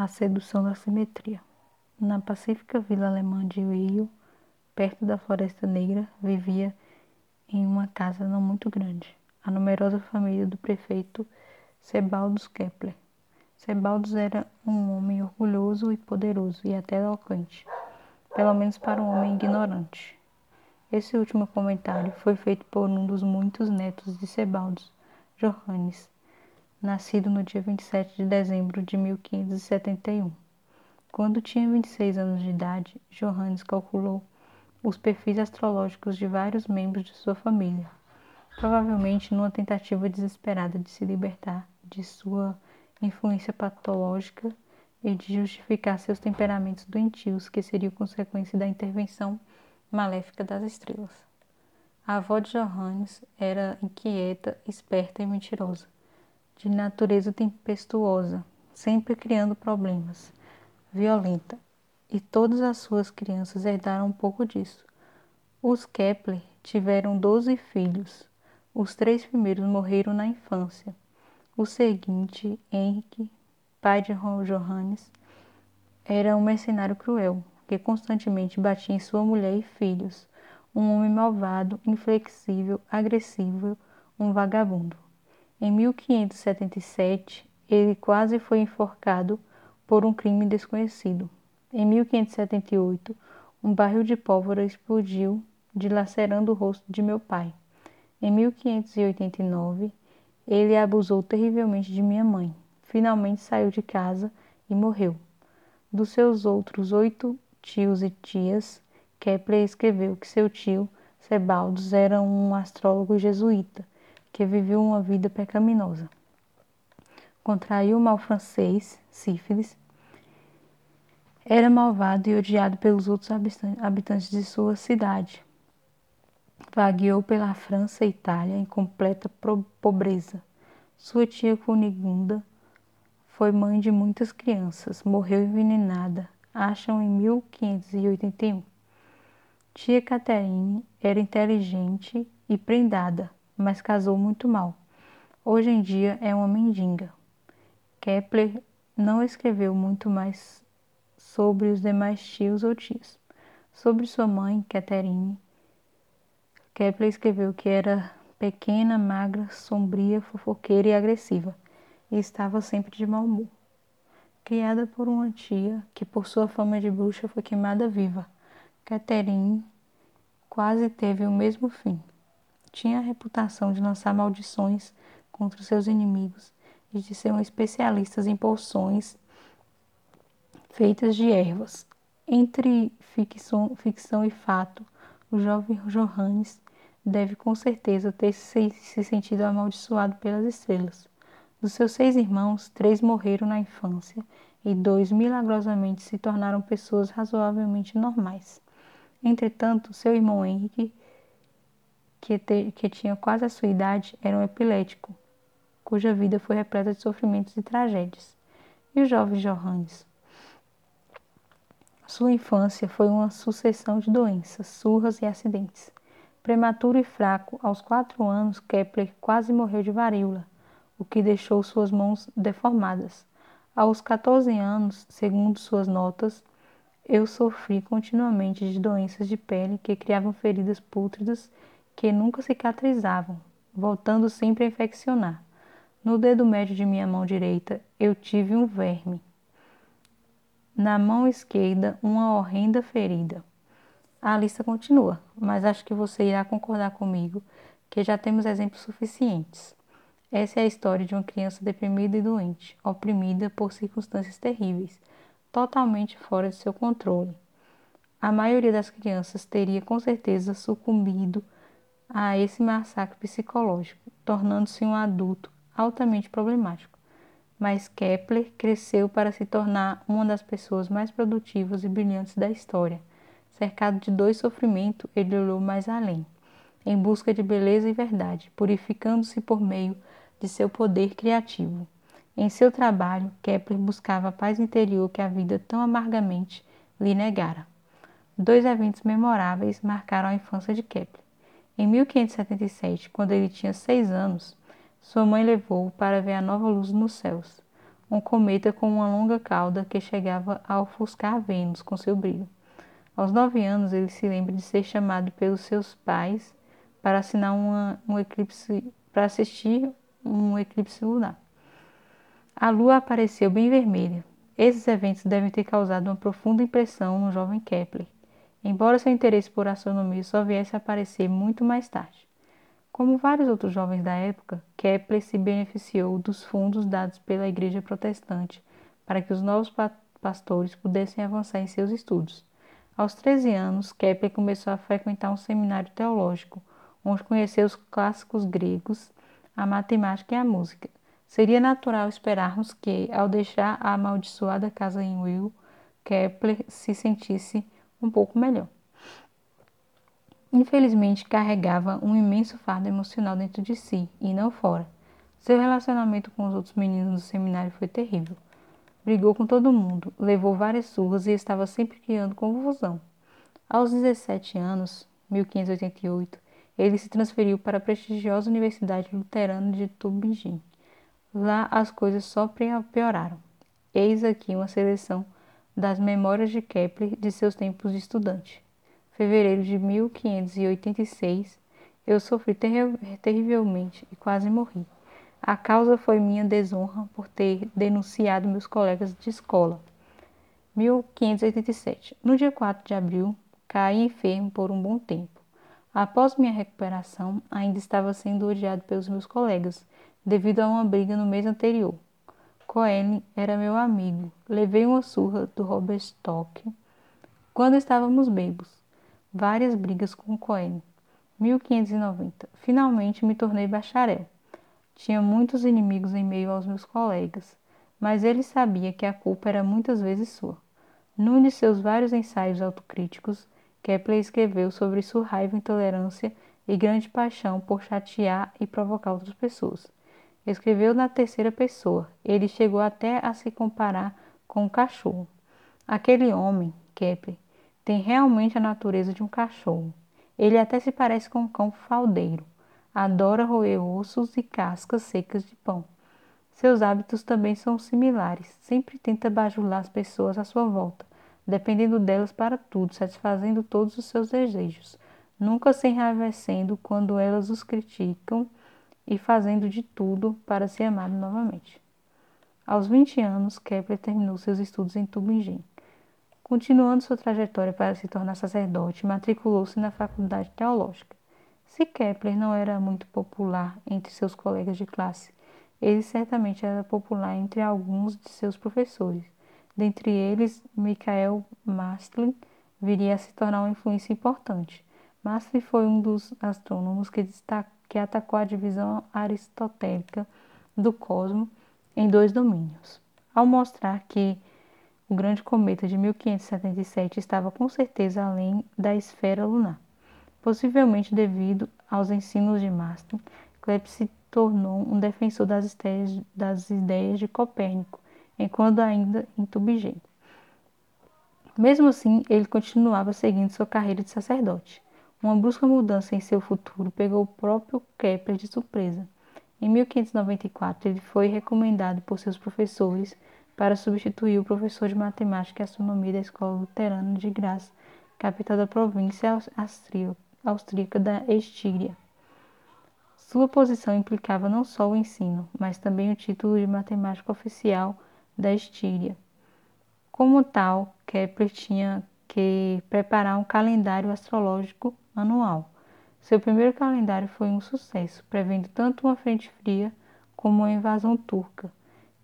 A sedução da simetria. Na pacífica vila alemã de Rio, perto da Floresta Negra, vivia em uma casa não muito grande a numerosa família do prefeito Sebaldus Kepler. Sebaldus era um homem orgulhoso e poderoso e até eloquente, pelo menos para um homem ignorante. Esse último comentário foi feito por um dos muitos netos de Sebaldus, Johannes, nascido no dia 27 de dezembro de 1571. Quando tinha 26 anos de idade, Johannes calculou os perfis astrológicos de vários membros de sua família, provavelmente numa tentativa desesperada de se libertar de sua influência patológica e de justificar seus temperamentos doentios, que seriam consequência da intervenção maléfica das estrelas. A avó de Johannes era inquieta, esperta e mentirosa de natureza tempestuosa, sempre criando problemas, violenta, e todas as suas crianças herdaram um pouco disso. Os Kepler tiveram doze filhos. Os três primeiros morreram na infância. O seguinte, Henrique, pai de Johannes, era um mercenário cruel, que constantemente batia em sua mulher e filhos, um homem malvado, inflexível, agressivo, um vagabundo. Em 1577, ele quase foi enforcado por um crime desconhecido. Em 1578, um barril de pólvora explodiu, dilacerando o rosto de meu pai. Em 1589, ele abusou terrivelmente de minha mãe. Finalmente saiu de casa e morreu. Dos seus outros oito tios e tias, Kepler escreveu que seu tio, Sebaldus, era um astrólogo jesuíta que viveu uma vida pecaminosa. Contraiu o mal francês, sífilis. Era malvado e odiado pelos outros habitantes de sua cidade. Vagueou pela França e Itália em completa pobreza. Sua tia Cunigunda foi mãe de muitas crianças, morreu envenenada, acham em 1581. Tia Catherine era inteligente e prendada, mas casou muito mal. Hoje em dia é uma mendiga. Kepler não escreveu muito mais sobre os demais tios ou tias. Sobre sua mãe, Catherine, Kepler escreveu que era pequena, magra, sombria, fofoqueira e agressiva, e estava sempre de mau humor. Criada por uma tia que, por sua fama de bruxa, foi queimada viva, Catherine quase teve o mesmo fim tinha a reputação de lançar maldições contra seus inimigos e de ser um especialista em poções feitas de ervas. Entre ficção, ficção e fato, o jovem Johannes deve com certeza ter se, se sentido amaldiçoado pelas estrelas. Dos seus seis irmãos, três morreram na infância e dois milagrosamente se tornaram pessoas razoavelmente normais. Entretanto, seu irmão Henrique que, te, que tinha quase a sua idade, era um epilético, cuja vida foi repleta de sofrimentos e tragédias. E o jovem Johannes? Sua infância foi uma sucessão de doenças, surras e acidentes. Prematuro e fraco, aos quatro anos, Kepler quase morreu de varíola, o que deixou suas mãos deformadas. Aos 14 anos, segundo suas notas, eu sofri continuamente de doenças de pele que criavam feridas pútridas que nunca cicatrizavam, voltando sempre a infeccionar. No dedo médio de minha mão direita eu tive um verme. Na mão esquerda, uma horrenda ferida. A lista continua, mas acho que você irá concordar comigo que já temos exemplos suficientes. Essa é a história de uma criança deprimida e doente, oprimida por circunstâncias terríveis, totalmente fora de seu controle. A maioria das crianças teria com certeza sucumbido a esse massacre psicológico, tornando-se um adulto altamente problemático. Mas Kepler cresceu para se tornar uma das pessoas mais produtivas e brilhantes da história. Cercado de dor e sofrimento, ele olhou mais além, em busca de beleza e verdade, purificando-se por meio de seu poder criativo. Em seu trabalho, Kepler buscava a paz interior que a vida tão amargamente lhe negara. Dois eventos memoráveis marcaram a infância de Kepler. Em 1577, quando ele tinha seis anos, sua mãe levou-o para ver a nova luz nos céus. um cometa com uma longa cauda que chegava a ofuscar Vênus com seu brilho. Aos nove anos, ele se lembra de ser chamado pelos seus pais para assinar uma, um eclipse, para assistir um eclipse lunar. A lua apareceu bem vermelha. Esses eventos devem ter causado uma profunda impressão no jovem Kepler, embora seu interesse por astronomia só viesse a aparecer muito mais tarde. Como vários outros jovens da época, Kepler se beneficiou dos fundos dados pela Igreja Protestante para que os novos pastores pudessem avançar em seus estudos. Aos 13 anos, Kepler começou a frequentar um seminário teológico, onde conheceu os clássicos gregos, a matemática e a música. Seria natural esperarmos que, ao deixar a amaldiçoada casa em Will, Kepler se sentisse um pouco melhor. Infelizmente, carregava um imenso fardo emocional dentro de si e não fora. Seu relacionamento com os outros meninos do seminário foi terrível. Brigou com todo mundo, levou várias surras e estava sempre criando confusão. Aos 17 anos, 1588, ele se transferiu para a prestigiosa Universidade Luterana de Tübingen. Lá as coisas só pioraram. Eis aqui uma seleção das memórias de Kepler de seus tempos de estudante. Fevereiro de 1586, eu sofri terrivelmente e quase morri. A causa foi minha desonra por ter denunciado meus colegas de escola. 1587. No dia 4 de abril, caí enfermo por um bom tempo. Após minha recuperação, ainda estava sendo odiado pelos meus colegas devido a uma briga no mês anterior. Cohen era meu amigo. Levei uma surra do Robert Stock quando estávamos bebos. Várias brigas com Cohen. 1590. Finalmente me tornei bacharel. Tinha muitos inimigos em meio aos meus colegas, mas ele sabia que a culpa era muitas vezes sua. Num de seus vários ensaios autocríticos, Kepler escreveu sobre sua raiva, intolerância e grande paixão por chatear e provocar outras pessoas. Escreveu na terceira pessoa. Ele chegou até a se comparar com um cachorro. Aquele homem, Kepler, tem realmente a natureza de um cachorro. Ele até se parece com um cão faldeiro. Adora roer ossos e cascas secas de pão. Seus hábitos também são similares. Sempre tenta bajular as pessoas à sua volta, dependendo delas para tudo, satisfazendo todos os seus desejos, nunca se enraivecendo quando elas os criticam e fazendo de tudo para ser amado novamente. Aos 20 anos, Kepler terminou seus estudos em Tübingen. Continuando sua trajetória para se tornar sacerdote, matriculou-se na Faculdade Teológica. Se Kepler não era muito popular entre seus colegas de classe, ele certamente era popular entre alguns de seus professores. Dentre eles, Michael Mastlin viria a se tornar uma influência importante. Mastlin foi um dos astrônomos que destacou que atacou a divisão aristotélica do cosmos em dois domínios, ao mostrar que o grande cometa de 1577 estava com certeza além da esfera lunar. Possivelmente devido aos ensinos de Mastro, Kepler se tornou um defensor das ideias, das ideias de Copérnico, enquanto ainda em Tübingen. Mesmo assim, ele continuava seguindo sua carreira de sacerdote. Uma brusca mudança em seu futuro pegou o próprio Kepler de surpresa. Em 1594, ele foi recomendado por seus professores para substituir o professor de matemática e astronomia da Escola Luterana de Graz, capital da província austríaca da Estíria. Sua posição implicava não só o ensino, mas também o título de matemático oficial da Estíria. Como tal, Kepler tinha que preparar um calendário astrológico anual. Seu primeiro calendário foi um sucesso, prevendo tanto uma frente fria como uma invasão turca.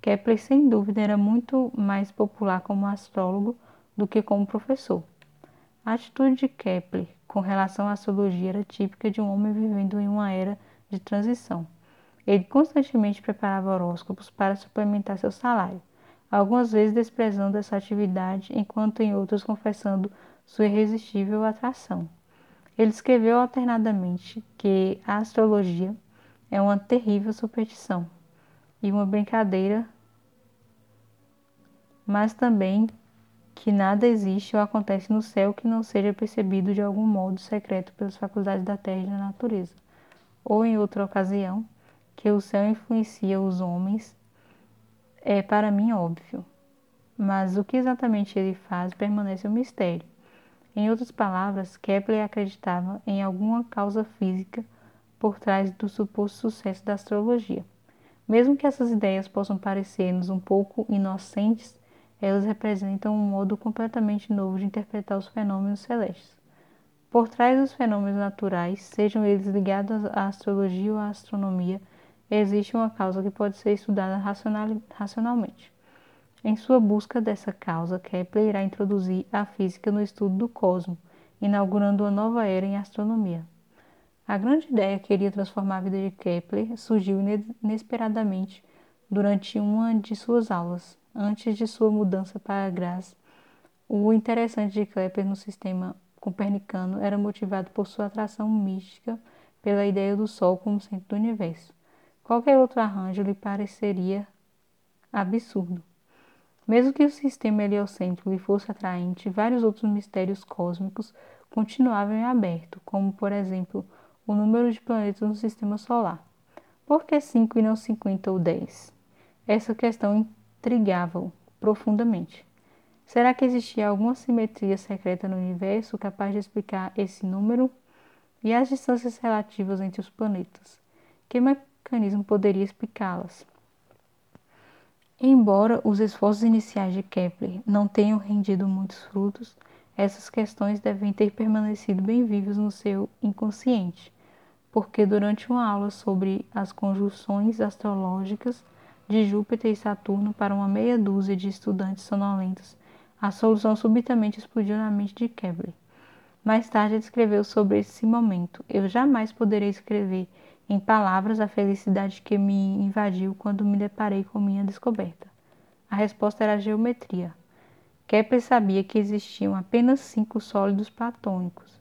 Kepler, sem dúvida, era muito mais popular como astrólogo do que como professor. A atitude de Kepler com relação à astrologia era típica de um homem vivendo em uma era de transição. Ele constantemente preparava horóscopos para suplementar seu salário, algumas vezes desprezando essa atividade, enquanto em outras confessando sua irresistível atração. Ele escreveu alternadamente que a astrologia é uma terrível superstição e uma brincadeira, mas também que nada existe ou acontece no céu que não seja percebido de algum modo secreto pelas faculdades da terra e da natureza, ou em outra ocasião, que o céu influencia os homens é para mim óbvio, mas o que exatamente ele faz permanece um mistério. Em outras palavras, Kepler acreditava em alguma causa física por trás do suposto sucesso da astrologia. Mesmo que essas ideias possam parecer-nos um pouco inocentes, elas representam um modo completamente novo de interpretar os fenômenos celestes. Por trás dos fenômenos naturais, sejam eles ligados à astrologia ou à astronomia, existe uma causa que pode ser estudada racionalmente. Em sua busca dessa causa, Kepler irá introduzir a física no estudo do cosmos, inaugurando uma nova era em astronomia. A grande ideia que iria transformar a vida de Kepler surgiu inesperadamente durante uma de suas aulas, antes de sua mudança para Graz. O interessante de Kepler no sistema copernicano era motivado por sua atração mística pela ideia do Sol como centro do universo. Qualquer outro arranjo lhe pareceria absurdo. Mesmo que o sistema heliocêntrico lhe fosse atraente, vários outros mistérios cósmicos continuavam em aberto, como, por exemplo, o número de planetas no sistema solar. Por que 5 e não 50 ou 10? Essa questão intrigava-o profundamente. Será que existia alguma simetria secreta no universo capaz de explicar esse número? E as distâncias relativas entre os planetas? Que mecanismo poderia explicá-las? Embora os esforços iniciais de Kepler não tenham rendido muitos frutos, essas questões devem ter permanecido bem vivas no seu inconsciente, porque durante uma aula sobre as conjunções astrológicas de Júpiter e Saturno para uma meia dúzia de estudantes sonolentos, a solução subitamente explodiu na mente de Kepler. Mais tarde ele escreveu sobre esse momento: Eu jamais poderei escrever em palavras a felicidade que me invadiu quando me deparei com minha descoberta. A resposta era a geometria. Kepler sabia que existiam apenas cinco sólidos platônicos,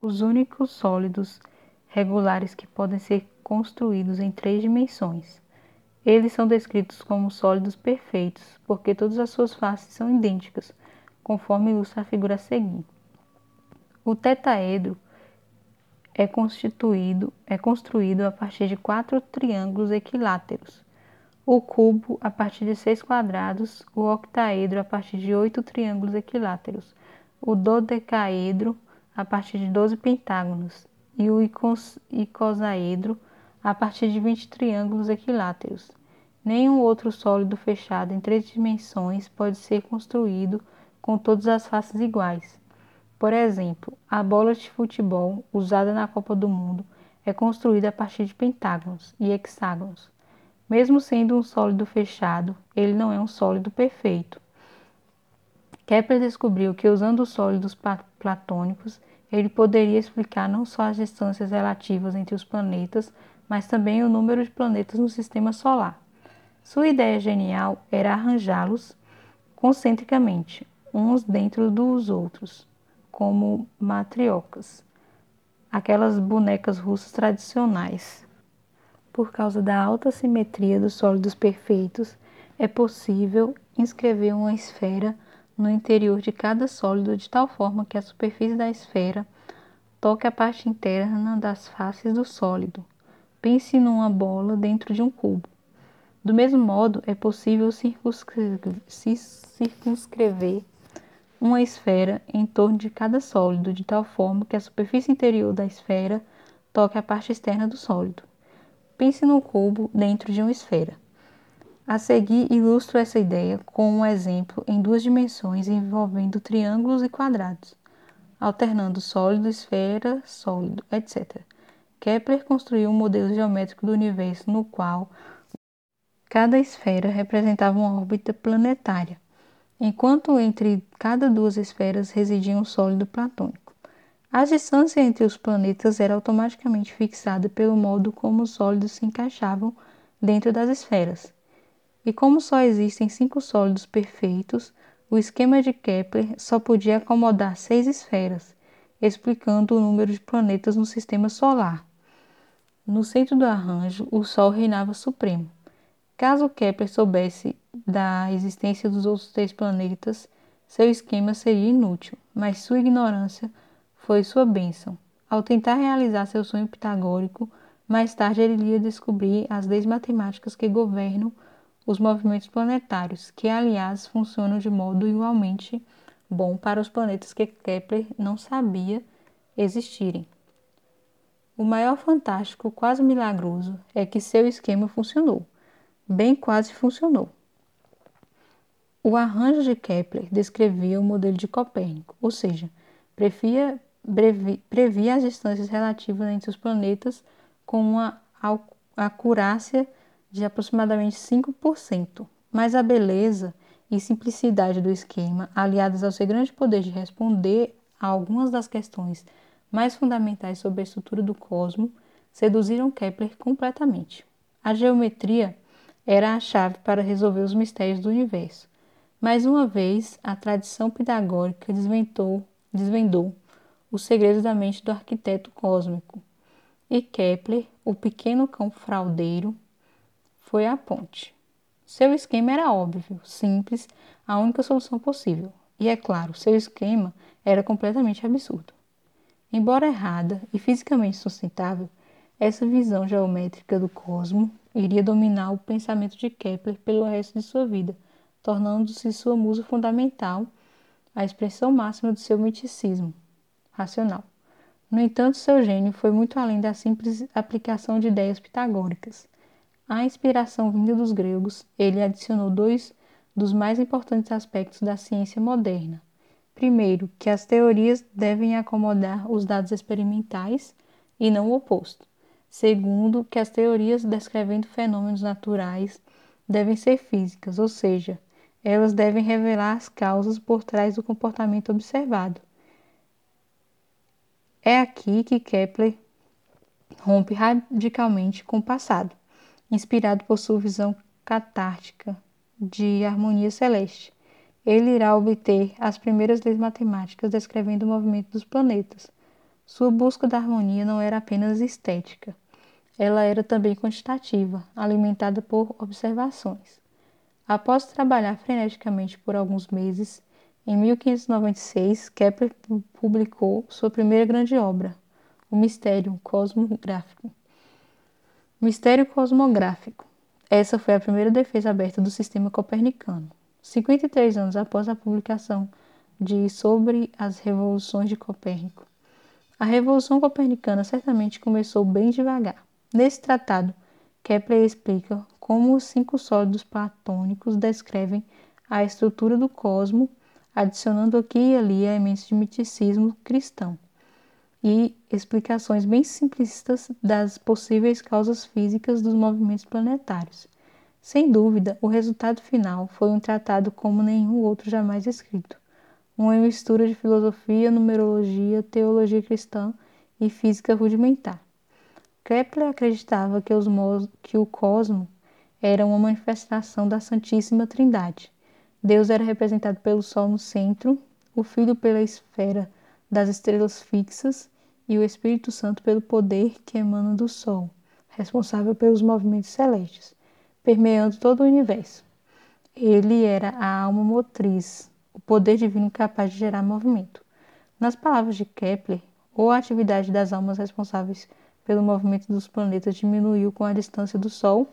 os únicos sólidos regulares que podem ser construídos em três dimensões. Eles são descritos como sólidos perfeitos, porque todas as suas faces são idênticas, conforme ilustra a figura a seguir. O tetaedro é constituído é construído a partir de quatro triângulos equiláteros. O cubo a partir de seis quadrados, o octaedro a partir de oito triângulos equiláteros, o dodecaedro a partir de doze pentágonos e o icosaedro a partir de vinte triângulos equiláteros. Nenhum outro sólido fechado em três dimensões pode ser construído com todas as faces iguais. Por exemplo, a bola de futebol usada na Copa do Mundo é construída a partir de pentágonos e hexágonos. Mesmo sendo um sólido fechado, ele não é um sólido perfeito. Kepler descobriu que usando os sólidos platônicos, ele poderia explicar não só as distâncias relativas entre os planetas, mas também o número de planetas no sistema solar. Sua ideia genial era arranjá-los concentricamente, uns dentro dos outros como matriocas, aquelas bonecas russas tradicionais. Por causa da alta simetria dos sólidos perfeitos, é possível inscrever uma esfera no interior de cada sólido de tal forma que a superfície da esfera toque a parte interna das faces do sólido. Pense numa bola dentro de um cubo. Do mesmo modo, é possível circunscrever, uma esfera em torno de cada sólido, de tal forma que a superfície interior da esfera toque a parte externa do sólido. Pense no cubo dentro de uma esfera. A seguir, ilustro essa ideia com um exemplo em duas dimensões envolvendo triângulos e quadrados, alternando sólido, esfera, sólido, etc. Kepler construiu um modelo geométrico do universo no qual cada esfera representava uma órbita planetária enquanto entre cada duas esferas residia um sólido platônico. A distância entre os planetas era automaticamente fixada pelo modo como os sólidos se encaixavam dentro das esferas. E como só existem cinco sólidos perfeitos, o esquema de Kepler só podia acomodar seis esferas, explicando o número de planetas no sistema solar. No centro do arranjo, o Sol reinava supremo. Caso Kepler soubesse da existência dos outros três planetas, seu esquema seria inútil, mas sua ignorância foi sua bênção. Ao tentar realizar seu sonho pitagórico, mais tarde ele iria descobrir as leis matemáticas que governam os movimentos planetários, que aliás funcionam de modo igualmente bom para os planetas que Kepler não sabia existirem. O maior fantástico, quase milagroso, é que seu esquema funcionou. Bem quase funcionou. O arranjo de Kepler descrevia o modelo de Copérnico, ou seja, previa, previa as distâncias relativas entre os planetas com uma acurácia de aproximadamente 5%. Mas a beleza e simplicidade do esquema, aliadas ao seu grande poder de responder a algumas das questões mais fundamentais sobre a estrutura do cosmos, seduziram Kepler completamente. A geometria era a chave para resolver os mistérios do universo. Mais uma vez, a tradição pitagórica desventou, desvendou os segredos da mente do arquiteto cósmico. E Kepler, o pequeno cão fraudeiro, foi a ponte. Seu esquema era óbvio, simples, a única solução possível. E é claro, seu esquema era completamente absurdo. Embora errada e fisicamente sustentável, essa visão geométrica do cosmos iria dominar o pensamento de Kepler pelo resto de sua vida, tornando-se sua musa fundamental, a expressão máxima do seu miticismo racional. No entanto, seu gênio foi muito além da simples aplicação de ideias pitagóricas. À inspiração vinda dos gregos, ele adicionou dois dos mais importantes aspectos da ciência moderna. Primeiro, que as teorias devem acomodar os dados experimentais e não o oposto. Segundo, que as teorias descrevendo fenômenos naturais devem ser físicas, ou seja, elas devem revelar as causas por trás do comportamento observado. É aqui que Kepler rompe radicalmente com o passado inspirado por sua visão catártica de harmonia celeste. Ele irá obter as primeiras leis matemáticas descrevendo o movimento dos planetas. Sua busca da harmonia não era apenas estética, ela era também quantitativa, alimentada por observações. Após trabalhar freneticamente por alguns meses, em 1596, Kepler publicou sua primeira grande obra, O Mistério Cosmográfico. Mistério cosmográfico. Essa foi a primeira defesa aberta do sistema copernicano. 53 anos após a publicação de Sobre as Revoluções de Copérnico. A Revolução Copernicana certamente começou bem devagar. Nesse tratado, Kepler explica como os cinco sólidos platônicos descrevem a estrutura do cosmos, adicionando aqui e ali elementos de miticismo cristão e explicações bem simplistas das possíveis causas físicas dos movimentos planetários. Sem dúvida, o resultado final foi um tratado como nenhum outro jamais escrito, uma mistura de filosofia, numerologia, teologia cristã e física rudimentar. Kepler acreditava que, os, que o cosmos era uma manifestação da Santíssima Trindade. Deus era representado pelo Sol no centro, o Filho pela esfera das estrelas fixas e o Espírito Santo pelo poder que emana do Sol, responsável pelos movimentos celestes, permeando todo o universo. Ele era a alma motriz, o poder divino capaz de gerar movimento. Nas palavras de Kepler, ou a atividade das almas responsáveis pelo movimento dos planetas diminuiu com a distância do Sol,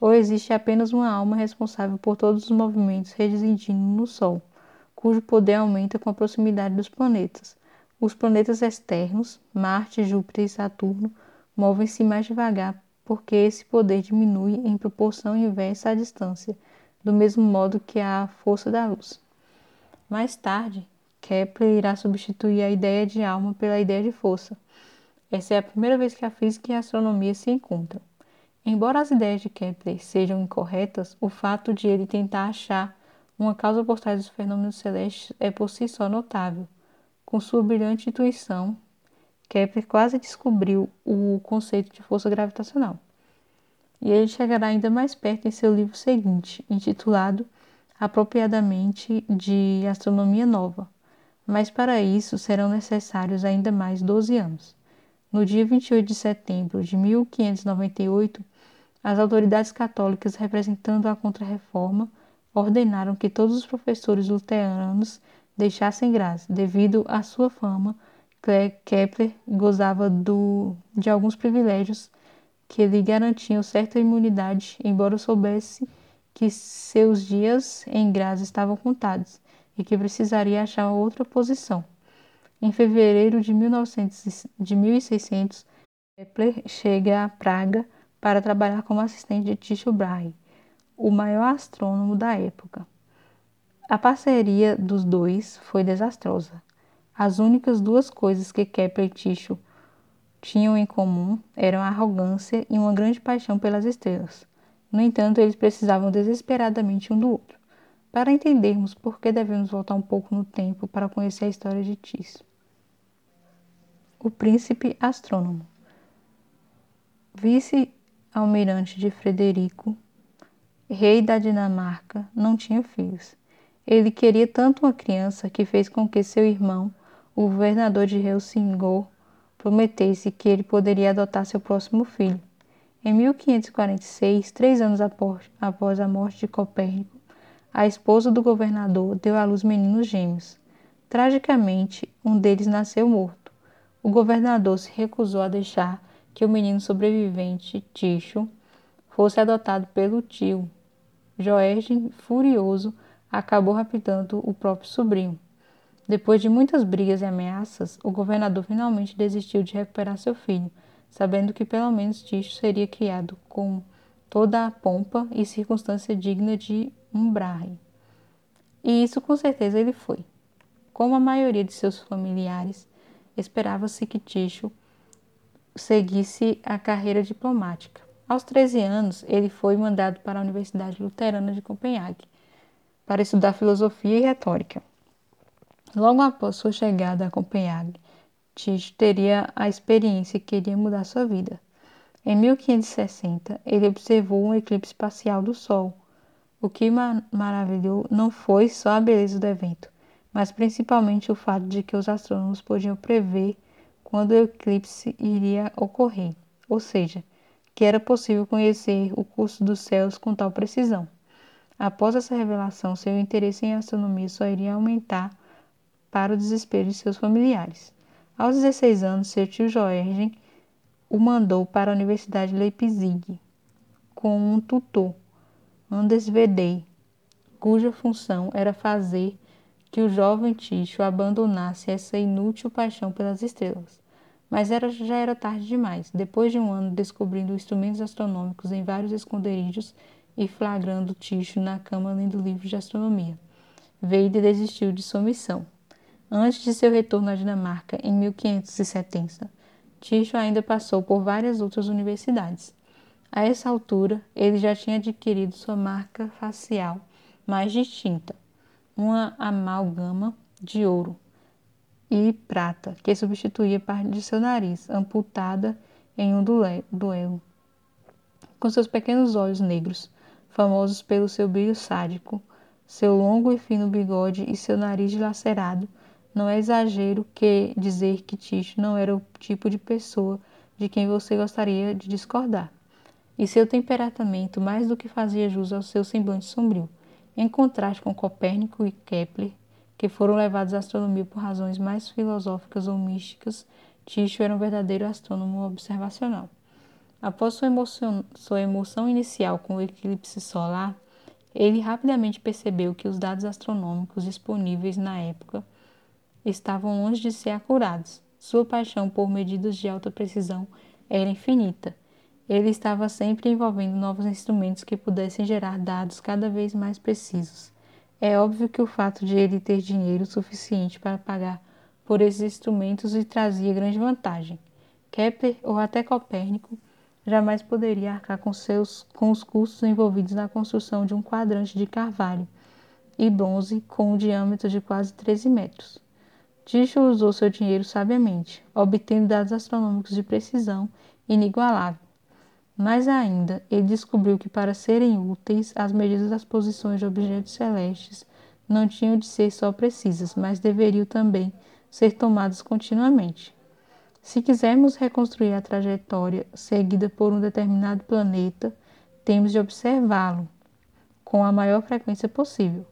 ou existe apenas uma alma responsável por todos os movimentos residindo no Sol, cujo poder aumenta com a proximidade dos planetas, os planetas externos, Marte, Júpiter e Saturno, movem-se mais devagar porque esse poder diminui em proporção inversa à distância, do mesmo modo que a força da luz. Mais tarde, Kepler irá substituir a ideia de alma pela ideia de força. Essa é a primeira vez que a física e a astronomia se encontram. Embora as ideias de Kepler sejam incorretas, o fato de ele tentar achar uma causa por trás dos fenômenos celestes é por si só notável. Com sua brilhante intuição, Kepler quase descobriu o conceito de força gravitacional. E ele chegará ainda mais perto em seu livro seguinte, intitulado apropriadamente de Astronomia Nova. Mas para isso serão necessários ainda mais 12 anos. No dia 28 de setembro de 1598, as autoridades católicas representando a Contra-Reforma ordenaram que todos os professores luteranos deixassem graça. Devido à sua fama, Kepler gozava do, de alguns privilégios que lhe garantiam certa imunidade, embora soubesse que seus dias em Graz estavam contados e que precisaria achar outra posição. Em fevereiro de, 1900, de 1600, Kepler chega a Praga para trabalhar como assistente de Tycho Brahe, o maior astrônomo da época. A parceria dos dois foi desastrosa. As únicas duas coisas que Kepler e Tycho tinham em comum eram a arrogância e uma grande paixão pelas estrelas. No entanto, eles precisavam desesperadamente um do outro. Para entendermos por que devemos voltar um pouco no tempo para conhecer a história de Tycho. O príncipe astrônomo. Vice-almirante de Frederico, rei da Dinamarca, não tinha filhos. Ele queria tanto uma criança que fez com que seu irmão, o governador de Helsingor, prometesse que ele poderia adotar seu próximo filho. Em 1546, três anos após a morte de Copérnico, a esposa do governador deu à luz meninos gêmeos. Tragicamente, um deles nasceu morto. O governador se recusou a deixar que o menino sobrevivente, Ticho, fosse adotado pelo tio. Jorge, furioso, acabou raptando o próprio sobrinho. Depois de muitas brigas e ameaças, o governador finalmente desistiu de recuperar seu filho, sabendo que pelo menos Ticho seria criado com toda a pompa e circunstância digna de um Brahe. E isso com certeza ele foi. Como a maioria de seus familiares, esperava-se que Ticho seguisse a carreira diplomática. Aos 13 anos, ele foi mandado para a Universidade Luterana de Copenhague para estudar filosofia e retórica. Logo após sua chegada a Copenhague, Ticho teria a experiência que queria mudar sua vida. Em 1560, ele observou um eclipse parcial do Sol. O que maravilhou não foi só a beleza do evento, mas principalmente o fato de que os astrônomos podiam prever quando o eclipse iria ocorrer, ou seja, que era possível conhecer o curso dos céus com tal precisão. Após essa revelação, seu interesse em astronomia só iria aumentar para o desespero de seus familiares. Aos 16 anos, seu tio Jorge o mandou para a Universidade de Leipzig com um tutor, Anders Vedey, cuja função era fazer que o jovem Ticho abandonasse essa inútil paixão pelas estrelas. Mas era, já era tarde demais. Depois de um ano descobrindo instrumentos astronômicos em vários esconderijos e flagrando Ticho na cama lendo livros de astronomia, Veide desistiu de sua missão. Antes de seu retorno à Dinamarca, em 1570, Ticho ainda passou por várias outras universidades. A essa altura, ele já tinha adquirido sua marca facial mais distinta, uma amálgama de ouro e prata, que substituía parte de seu nariz, amputada em um duelo. Com seus pequenos olhos negros, famosos pelo seu brilho sádico, seu longo e fino bigode e seu nariz dilacerado, não é exagero que dizer que Ticho não era o tipo de pessoa de quem você gostaria de discordar. E seu temperamento mais do que fazia jus ao seu semblante sombrio, em contraste com Copérnico e Kepler, que foram levados à astronomia por razões mais filosóficas ou místicas, Tycho era um verdadeiro astrônomo observacional. Após sua emoção, sua emoção inicial com o eclipse solar, ele rapidamente percebeu que os dados astronômicos disponíveis na época estavam longe de ser acurados. Sua paixão por medidas de alta precisão era infinita. Ele estava sempre envolvendo novos instrumentos que pudessem gerar dados cada vez mais precisos. É óbvio que o fato de ele ter dinheiro suficiente para pagar por esses instrumentos lhe trazia grande vantagem. Kepler ou até Copérnico jamais poderia arcar com, seus, com os custos envolvidos na construção de um quadrante de carvalho e bronze com um diâmetro de quase 13 metros. Tycho usou seu dinheiro sabiamente, obtendo dados astronômicos de precisão inigualável. Mais ainda, ele descobriu que para serem úteis, as medidas das posições de objetos celestes não tinham de ser só precisas, mas deveriam também ser tomadas continuamente. Se quisermos reconstruir a trajetória seguida por um determinado planeta, temos de observá-lo com a maior frequência possível.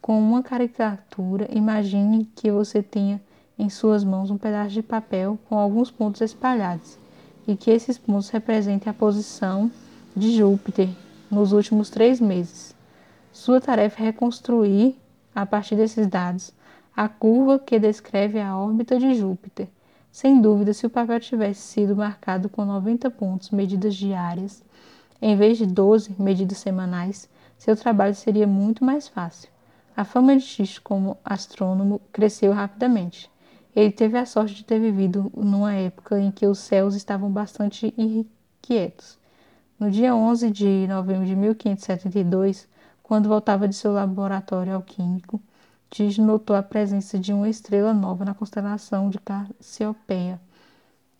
Com uma caricatura, imagine que você tenha em suas mãos um pedaço de papel com alguns pontos espalhados e que esses pontos representem a posição de Júpiter nos últimos três meses. Sua tarefa é reconstruir, a partir desses dados, a curva que descreve a órbita de Júpiter. Sem dúvida, se o papel tivesse sido marcado com 90 pontos, medidas diárias, em vez de 12 medidas semanais, seu trabalho seria muito mais fácil. A fama de Tisch como astrônomo cresceu rapidamente. Ele teve a sorte de ter vivido numa época em que os céus estavam bastante inquietos. No dia 11 de novembro de 1572, quando voltava de seu laboratório alquímico, Tisch notou a presença de uma estrela nova na constelação de Cassiopeia.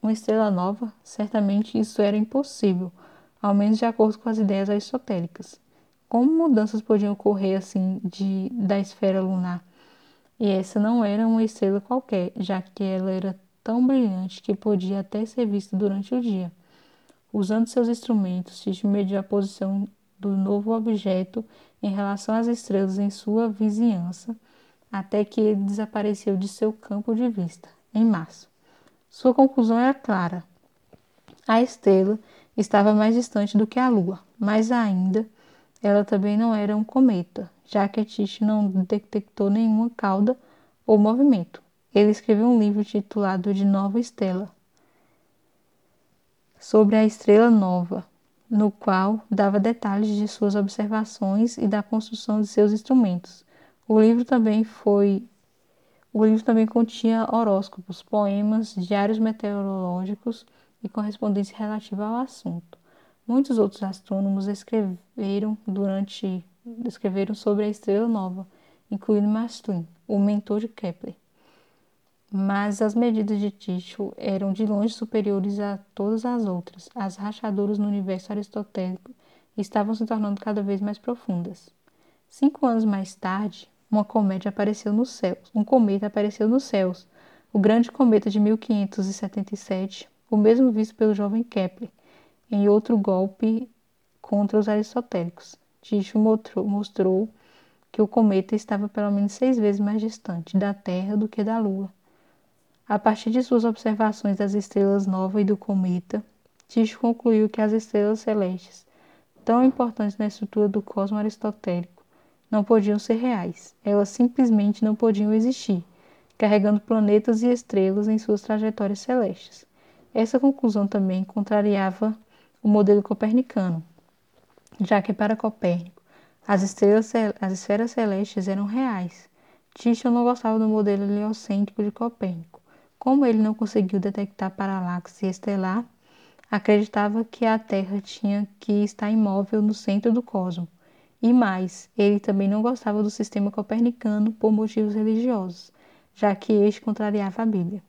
Uma estrela nova? Certamente isso era impossível, ao menos de acordo com as ideias aristotélicas. Como mudanças podiam ocorrer assim de, da esfera lunar? E essa não era uma estrela qualquer, já que ela era tão brilhante que podia até ser vista durante o dia. Usando seus instrumentos, Tish mediu a posição do novo objeto em relação às estrelas em sua vizinhança, até que ele desapareceu de seu campo de vista, em março. Sua conclusão era clara. A estrela estava mais distante do que a Lua, mas ainda ela também não era um cometa, já que Tish não detectou nenhuma cauda ou movimento. Ele escreveu um livro titulado De Nova Estela, sobre a estrela nova, no qual dava detalhes de suas observações e da construção de seus instrumentos. O livro também foi o livro também continha horóscopos, poemas, diários meteorológicos e correspondência relativa ao assunto. Muitos outros astrônomos escreveram durante escreveram sobre a estrela nova, incluindo Maslin, o mentor de Kepler. Mas as medidas de Tycho eram de longe superiores a todas as outras. As rachaduras no universo aristotélico estavam se tornando cada vez mais profundas. Cinco anos mais tarde, uma cometa apareceu nos céus. Um cometa apareceu nos céus. O grande cometa de 1577, o mesmo visto pelo jovem Kepler, em outro golpe contra os aristotélicos. Tycho mostrou que o cometa estava pelo menos seis vezes mais distante da Terra do que da Lua. A partir de suas observações das estrelas novas e do cometa, Tycho concluiu que as estrelas celestes, tão importantes na estrutura do cosmo aristotélico, não podiam ser reais. Elas simplesmente não podiam existir, carregando planetas e estrelas em suas trajetórias celestes. Essa conclusão também contrariava o modelo copernicano, já que para Copérnico as, estrelas, as esferas celestes eram reais. Tycho não gostava do modelo heliocêntrico de Copérnico. Como ele não conseguiu detectar paralaxe estelar, acreditava que a Terra tinha que estar imóvel no centro do cosmos. E mais, ele também não gostava do sistema copernicano por motivos religiosos, já que este contrariava a Bíblia.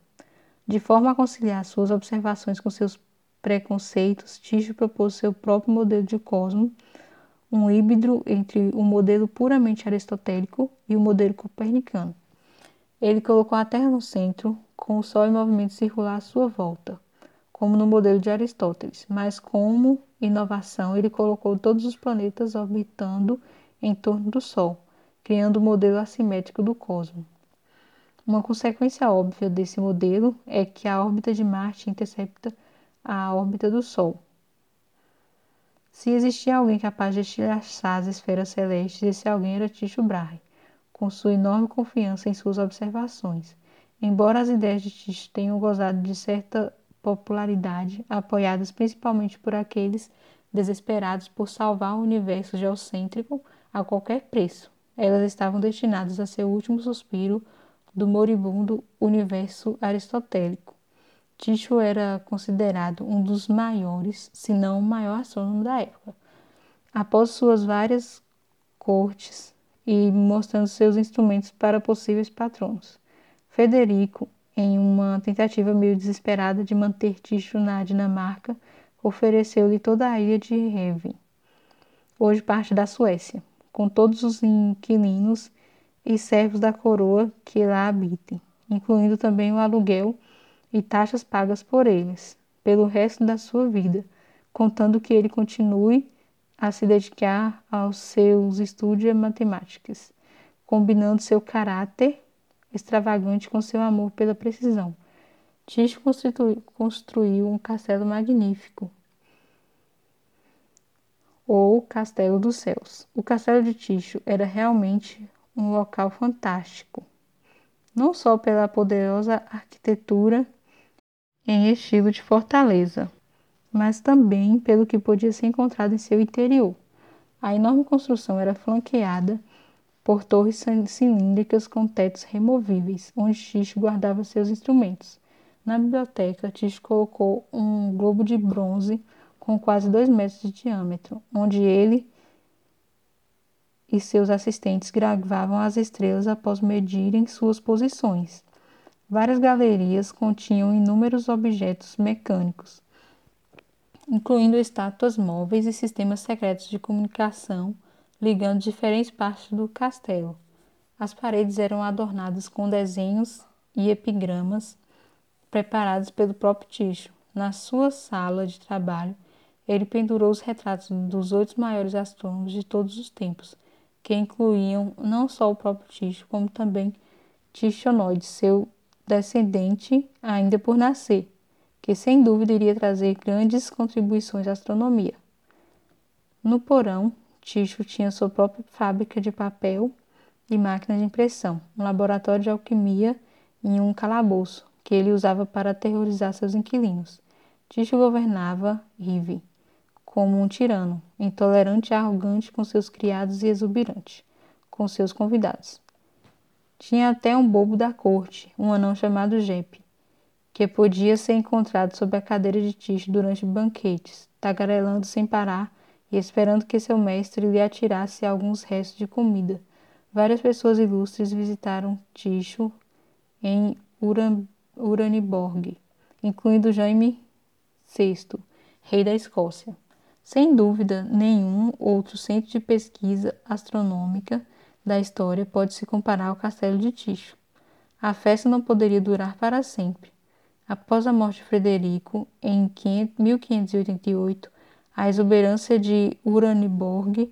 De forma a conciliar suas observações com seus preconceitos, Tycho propôs seu próprio modelo de cosmos, um híbrido entre o modelo puramente aristotélico e o modelo copernicano. Ele colocou a Terra no centro, com o Sol em movimento circular à sua volta, como no modelo de Aristóteles, mas como inovação ele colocou todos os planetas orbitando em torno do Sol, criando o um modelo assimétrico do cosmos. Uma consequência óbvia desse modelo é que a órbita de Marte intercepta a órbita do Sol. Se existia alguém capaz de estilhaçar as esferas celestes, esse alguém era Tycho Brahe, com sua enorme confiança em suas observações. Embora as ideias de Tycho tenham gozado de certa popularidade, apoiadas principalmente por aqueles desesperados por salvar o universo geocêntrico a qualquer preço, elas estavam destinadas a ser o último suspiro do moribundo universo aristotélico. Tycho era considerado um dos maiores, se não o maior astrônomo da época. Após suas várias cortes e mostrando seus instrumentos para possíveis patronos, Federico, em uma tentativa meio desesperada de manter Tycho na Dinamarca, ofereceu-lhe toda a ilha de Reven, hoje parte da Suécia, com todos os inquilinos e servos da coroa que lá habitem, incluindo também o aluguel e taxas pagas por eles pelo resto da sua vida, contando que ele continue a se dedicar aos seus estudos matemáticos, combinando seu caráter extravagante com seu amor pela precisão. Tisch construiu um castelo magnífico, ou Castelo dos Céus. O Castelo de Ticho era realmente um local fantástico, não só pela poderosa arquitetura em estilo de fortaleza, mas também pelo que podia ser encontrado em seu interior. A enorme construção era flanqueada por torres cilíndricas com tetos removíveis, onde Ticho guardava seus instrumentos. Na biblioteca, Ticho colocou um globo de bronze com quase dois metros de diâmetro, onde ele e seus assistentes gravavam as estrelas após medirem suas posições. Várias galerias continham inúmeros objetos mecânicos, incluindo estátuas móveis e sistemas secretos de comunicação ligando diferentes partes do castelo. As paredes eram adornadas com desenhos e epigramas preparados pelo próprio Ticho. Na sua sala de trabalho, ele pendurou os retratos dos oito maiores astrônomos de todos os tempos, que incluíam não só o próprio Ticho, como também Tichonoide, seu descendente ainda por nascer, que sem dúvida iria trazer grandes contribuições à astronomia. No porão, Ticho tinha sua própria fábrica de papel e máquina de impressão, um laboratório de alquimia e um calabouço, que ele usava para aterrorizar seus inquilinos. Ticho governava Rive, como um tirano, intolerante e arrogante com seus criados e exuberante com seus convidados. Tinha até um bobo da corte, um anão chamado Jepe, que podia ser encontrado sob a cadeira de Ticho durante banquetes, tagarelando sem parar e esperando que seu mestre lhe atirasse alguns restos de comida. Várias pessoas ilustres visitaram Ticho em Uran Uraniborg, incluindo Jaime VI, rei da Escócia. Sem dúvida nenhum outro centro de pesquisa astronômica da história pode se comparar ao castelo de Ticho. A festa não poderia durar para sempre. Após a morte de Frederico, em 1588, a exuberância de Uraniborg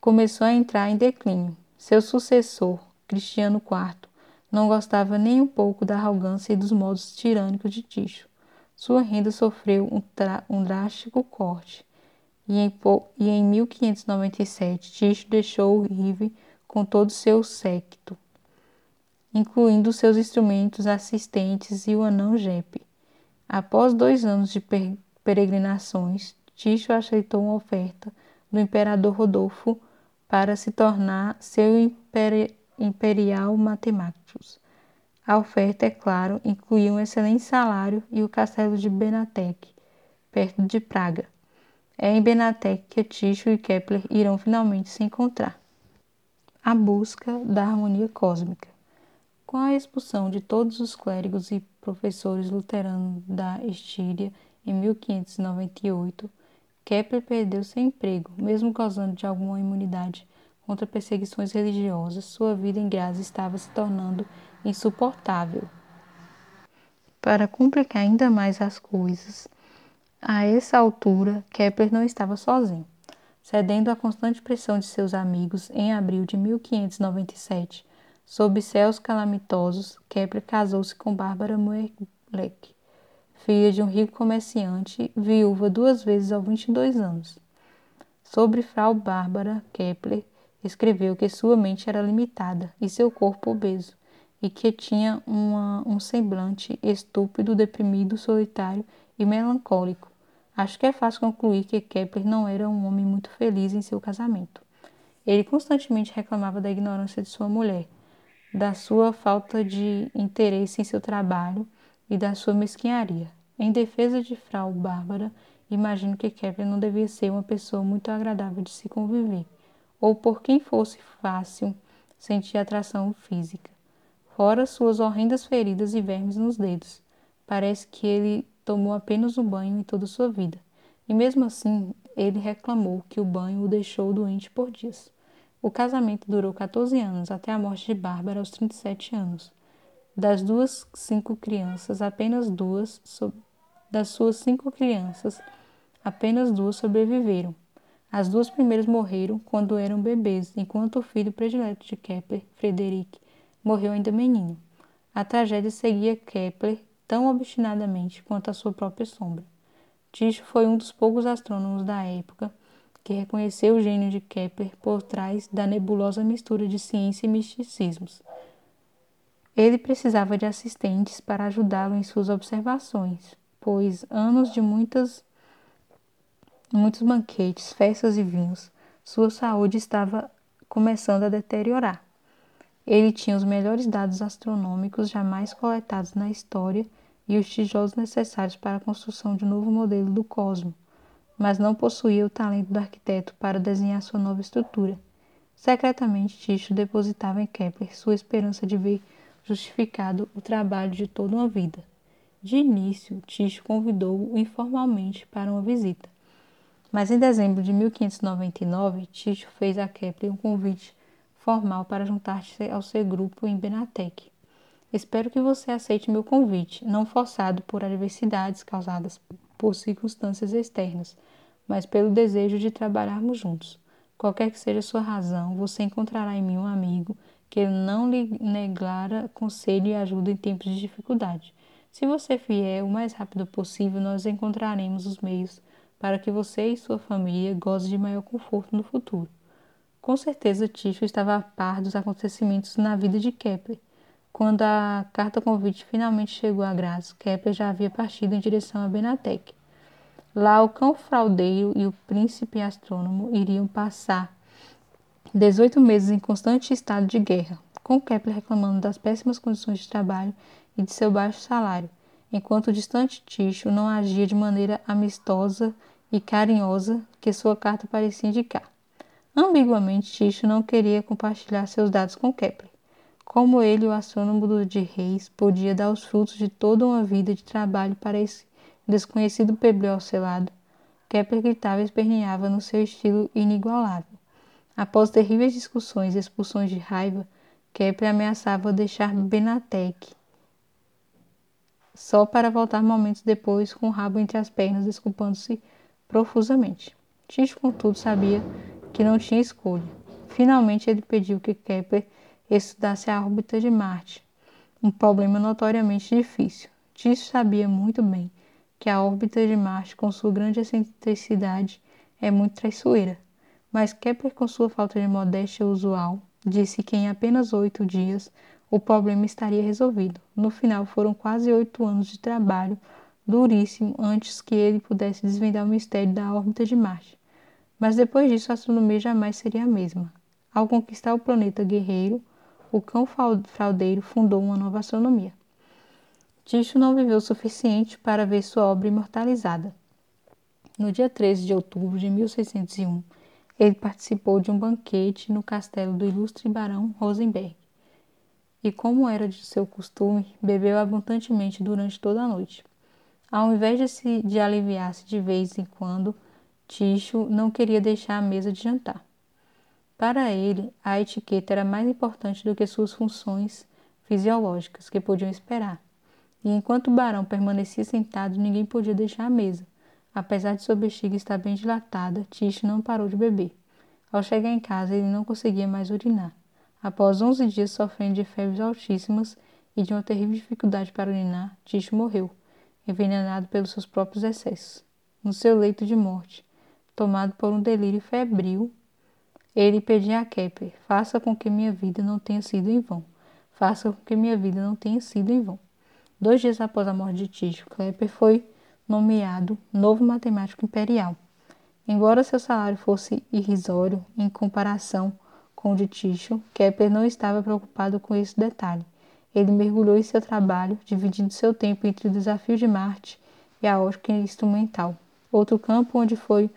começou a entrar em declínio. Seu sucessor, Cristiano IV, não gostava nem um pouco da arrogância e dos modos tirânicos de Ticho. Sua renda sofreu um, um drástico corte e em, e em 1597 Ticho deixou o Rive com todo o seu séquito, incluindo seus instrumentos assistentes e o anão Jepe. Após dois anos de peregrinações, Ticho aceitou uma oferta do imperador Rodolfo para se tornar seu imperial matemáticos. A oferta, é claro, incluía um excelente salário e o castelo de Benatec, perto de Praga. É em Benatec que Ticho e Kepler irão finalmente se encontrar. A busca da harmonia cósmica. Com a expulsão de todos os clérigos e professores luteranos da Estíria em 1598, Kepler perdeu seu emprego, mesmo gozando de alguma imunidade contra perseguições religiosas, sua vida em Graz estava se tornando insuportável. Para complicar ainda mais as coisas, a essa altura Kepler não estava sozinho. Cedendo à constante pressão de seus amigos, em abril de 1597, sob céus calamitosos, Kepler casou-se com Bárbara Moerleck, filha de um rico comerciante, viúva duas vezes aos 22 anos. Sobre Frau Bárbara Kepler, escreveu que sua mente era limitada e seu corpo obeso, e que tinha uma, um semblante estúpido, deprimido, solitário e melancólico. Acho que é fácil concluir que Kepler não era um homem muito feliz em seu casamento. Ele constantemente reclamava da ignorância de sua mulher, da sua falta de interesse em seu trabalho e da sua mesquinharia. Em defesa de Frau Bárbara, imagino que Kepler não devia ser uma pessoa muito agradável de se conviver ou por quem fosse fácil sentir atração física. Fora suas horrendas feridas e vermes nos dedos. Parece que ele tomou apenas um banho em toda sua vida. E mesmo assim, ele reclamou que o banho o deixou doente por dias. O casamento durou 14 anos, até a morte de Bárbara aos 37 anos. Das duas cinco crianças, apenas duas, das suas cinco crianças, apenas duas sobreviveram. As duas primeiras morreram quando eram bebês, enquanto o filho predileto de Kepler, Frederic, morreu ainda menino. A tragédia seguia Kepler tão obstinadamente quanto a sua própria sombra. Tycho foi um dos poucos astrônomos da época que reconheceu o gênio de Kepler por trás da nebulosa mistura de ciência e misticismos. Ele precisava de assistentes para ajudá-lo em suas observações, pois anos de muitas, muitos banquetes, festas e vinhos, sua saúde estava começando a deteriorar. Ele tinha os melhores dados astronômicos jamais coletados na história e os tijolos necessários para a construção de um novo modelo do cosmos, mas não possuía o talento do arquiteto para desenhar sua nova estrutura. Secretamente, Ticho depositava em Kepler sua esperança de ver justificado o trabalho de toda uma vida. De início, Ticho convidou-o informalmente para uma visita. Mas em dezembro de 1599, Ticho fez a Kepler um convite formal para juntar-se ao seu grupo em Benatec. Espero que você aceite meu convite, não forçado por adversidades causadas por circunstâncias externas, mas pelo desejo de trabalharmos juntos. Qualquer que seja a sua razão, você encontrará em mim um amigo que não lhe negara conselho e ajuda em tempos de dificuldade. Se você vier o mais rápido possível, nós encontraremos os meios para que você e sua família gozem de maior conforto no futuro. Com certeza, Ticho estava a par dos acontecimentos na vida de Kepler. Quando a carta convite finalmente chegou a Graz, Kepler já havia partido em direção a Benatec. Lá, o cão fraudeiro e o príncipe astrônomo iriam passar 18 meses em constante estado de guerra, com Kepler reclamando das péssimas condições de trabalho e de seu baixo salário, enquanto o distante Ticho não agia de maneira amistosa e carinhosa que sua carta parecia indicar. Ambiguamente, Ticho não queria compartilhar seus dados com Kepler. Como ele, o astrônomo de Reis, podia dar os frutos de toda uma vida de trabalho para esse desconhecido plebeu selado, Kepler gritava e esperneava no seu estilo inigualável. Após terríveis discussões e expulsões de raiva, Kepler ameaçava deixar Benatec, só para voltar momentos depois com o rabo entre as pernas, desculpando-se profusamente. Ticho, contudo, sabia que não tinha escolha. Finalmente, ele pediu que Kepler estudasse a órbita de Marte, um problema notoriamente difícil. Tisso sabia muito bem que a órbita de Marte, com sua grande excentricidade, é muito traiçoeira, mas Kepler, com sua falta de modéstia usual, disse que em apenas oito dias o problema estaria resolvido. No final, foram quase oito anos de trabalho duríssimo antes que ele pudesse desvendar o mistério da órbita de Marte. Mas depois disso, a astronomia jamais seria a mesma. Ao conquistar o planeta guerreiro, o cão fraudeiro fundou uma nova astronomia. Ticho não viveu o suficiente para ver sua obra imortalizada. No dia 13 de outubro de 1601, ele participou de um banquete no castelo do ilustre barão Rosenberg. E, como era de seu costume, bebeu abundantemente durante toda a noite. Ao invés de, se, de aliviar-se de vez em quando, Ticho não queria deixar a mesa de jantar. Para ele, a etiqueta era mais importante do que suas funções fisiológicas, que podiam esperar. E enquanto o barão permanecia sentado, ninguém podia deixar a mesa. Apesar de sua bexiga estar bem dilatada, Ticho não parou de beber. Ao chegar em casa, ele não conseguia mais urinar. Após onze dias sofrendo de febres altíssimas e de uma terrível dificuldade para urinar, Ticho morreu, envenenado pelos seus próprios excessos. No seu leito de morte, tomado por um delírio febril, ele pedia a Kepler: faça com que minha vida não tenha sido em vão. Faça com que minha vida não tenha sido em vão. Dois dias após a morte de Tycho, Kepler foi nomeado novo matemático imperial. Embora seu salário fosse irrisório em comparação com o de Tycho, Kepler não estava preocupado com esse detalhe. Ele mergulhou em seu trabalho, dividindo seu tempo entre o desafio de Marte e a ótica instrumental, outro campo onde foi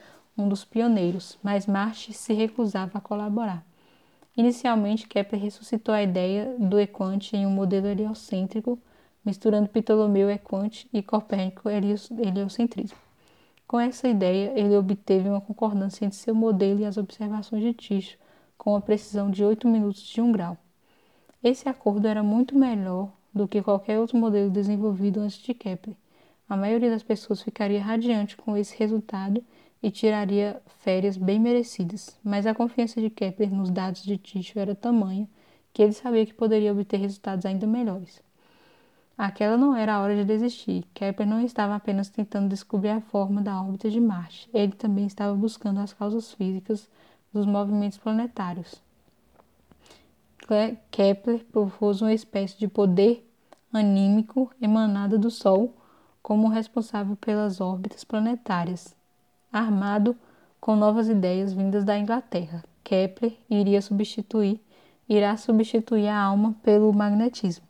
um dos pioneiros, mas Marte se recusava a colaborar. Inicialmente, Kepler ressuscitou a ideia do equante em um modelo heliocêntrico, misturando Ptolomeu equante e Copérnico heliocentrismo. Com essa ideia, ele obteve uma concordância entre seu modelo e as observações de Tycho, com uma precisão de 8 minutos de um grau. Esse acordo era muito melhor do que qualquer outro modelo desenvolvido antes de Kepler. A maioria das pessoas ficaria radiante com esse resultado e tiraria férias bem merecidas, mas a confiança de Kepler nos dados de Tycho era tamanha que ele sabia que poderia obter resultados ainda melhores. Aquela não era a hora de desistir. Kepler não estava apenas tentando descobrir a forma da órbita de Marte, ele também estava buscando as causas físicas dos movimentos planetários. Kepler propôs uma espécie de poder anímico emanado do Sol como responsável pelas órbitas planetárias. Armado com novas ideias vindas da Inglaterra, Kepler iria substituir, irá substituir a alma pelo magnetismo.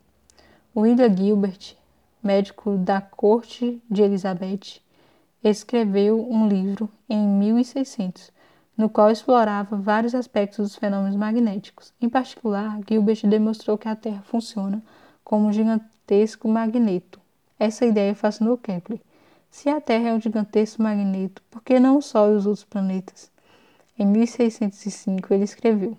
William Gilbert, médico da corte de Elizabeth, escreveu um livro em 1600 no qual explorava vários aspectos dos fenômenos magnéticos. Em particular, Gilbert demonstrou que a Terra funciona como um gigantesco magneto. Essa ideia fascinou Kepler. Se a Terra é um gigantesco magneto, por que não o Sol e os outros planetas? Em 1605, ele escreveu: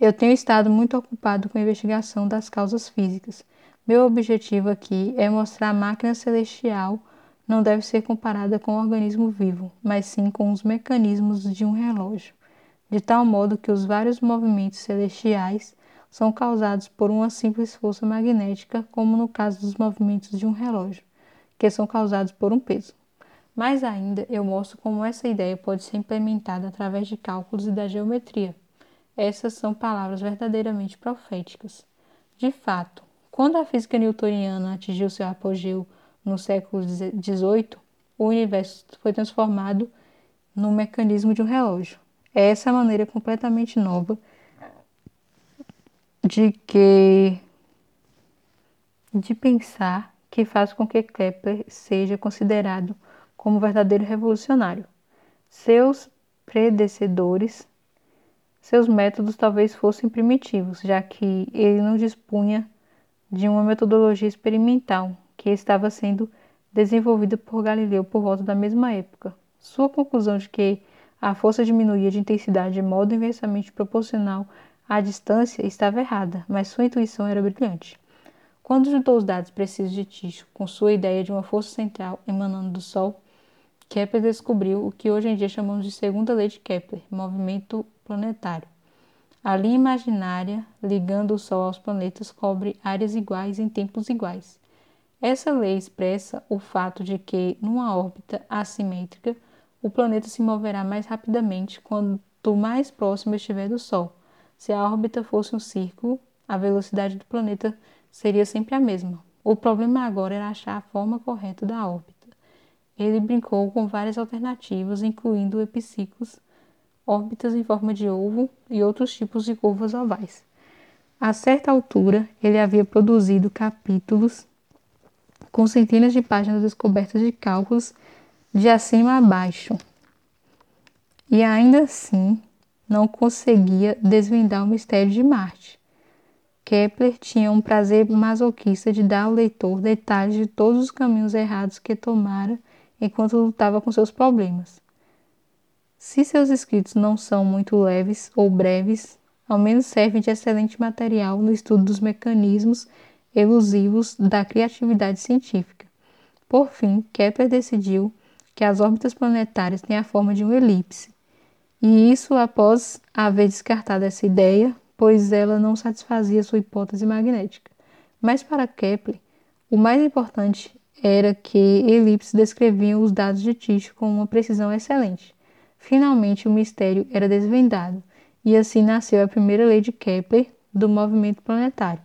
Eu tenho estado muito ocupado com a investigação das causas físicas. Meu objetivo aqui é mostrar a máquina celestial não deve ser comparada com o organismo vivo, mas sim com os mecanismos de um relógio, de tal modo que os vários movimentos celestiais são causados por uma simples força magnética, como no caso dos movimentos de um relógio, que são causados por um peso. Mais ainda, eu mostro como essa ideia pode ser implementada através de cálculos e da geometria. Essas são palavras verdadeiramente proféticas. De fato, quando a física newtoniana atingiu seu apogeu no século XVIII, o universo foi transformado no mecanismo de um relógio. É essa maneira completamente nova de que de pensar que faz com que Kepler seja considerado como verdadeiro revolucionário. Seus predecessores, seus métodos talvez fossem primitivos, já que ele não dispunha de uma metodologia experimental que estava sendo desenvolvida por Galileu por volta da mesma época. Sua conclusão de que a força diminuía de intensidade de modo inversamente proporcional à distância estava errada, mas sua intuição era brilhante. Quando juntou os dados precisos de Tycho com sua ideia de uma força central emanando do Sol, Kepler descobriu o que hoje em dia chamamos de segunda lei de Kepler, movimento planetário. A linha imaginária ligando o Sol aos planetas cobre áreas iguais em tempos iguais. Essa lei expressa o fato de que, numa órbita assimétrica, o planeta se moverá mais rapidamente quanto mais próximo estiver do Sol. Se a órbita fosse um círculo, a velocidade do planeta seria sempre a mesma. O problema agora era achar a forma correta da órbita. Ele brincou com várias alternativas, incluindo epiciclos, órbitas em forma de ovo e outros tipos de curvas ovais. A certa altura, ele havia produzido capítulos com centenas de páginas descobertas de cálculos de acima a baixo. E ainda assim não conseguia desvendar o mistério de Marte. Kepler tinha um prazer masoquista de dar ao leitor detalhes de todos os caminhos errados que tomara enquanto lutava com seus problemas. Se seus escritos não são muito leves ou breves, ao menos servem de excelente material no estudo dos mecanismos elusivos da criatividade científica. Por fim, Kepler decidiu que as órbitas planetárias têm a forma de uma elipse, e isso após haver descartado essa ideia, pois ela não satisfazia sua hipótese magnética. Mas para Kepler, o mais importante era que elipses descreviam os dados de Tycho com uma precisão excelente. Finalmente, o mistério era desvendado, e assim nasceu a primeira lei de Kepler do movimento planetário.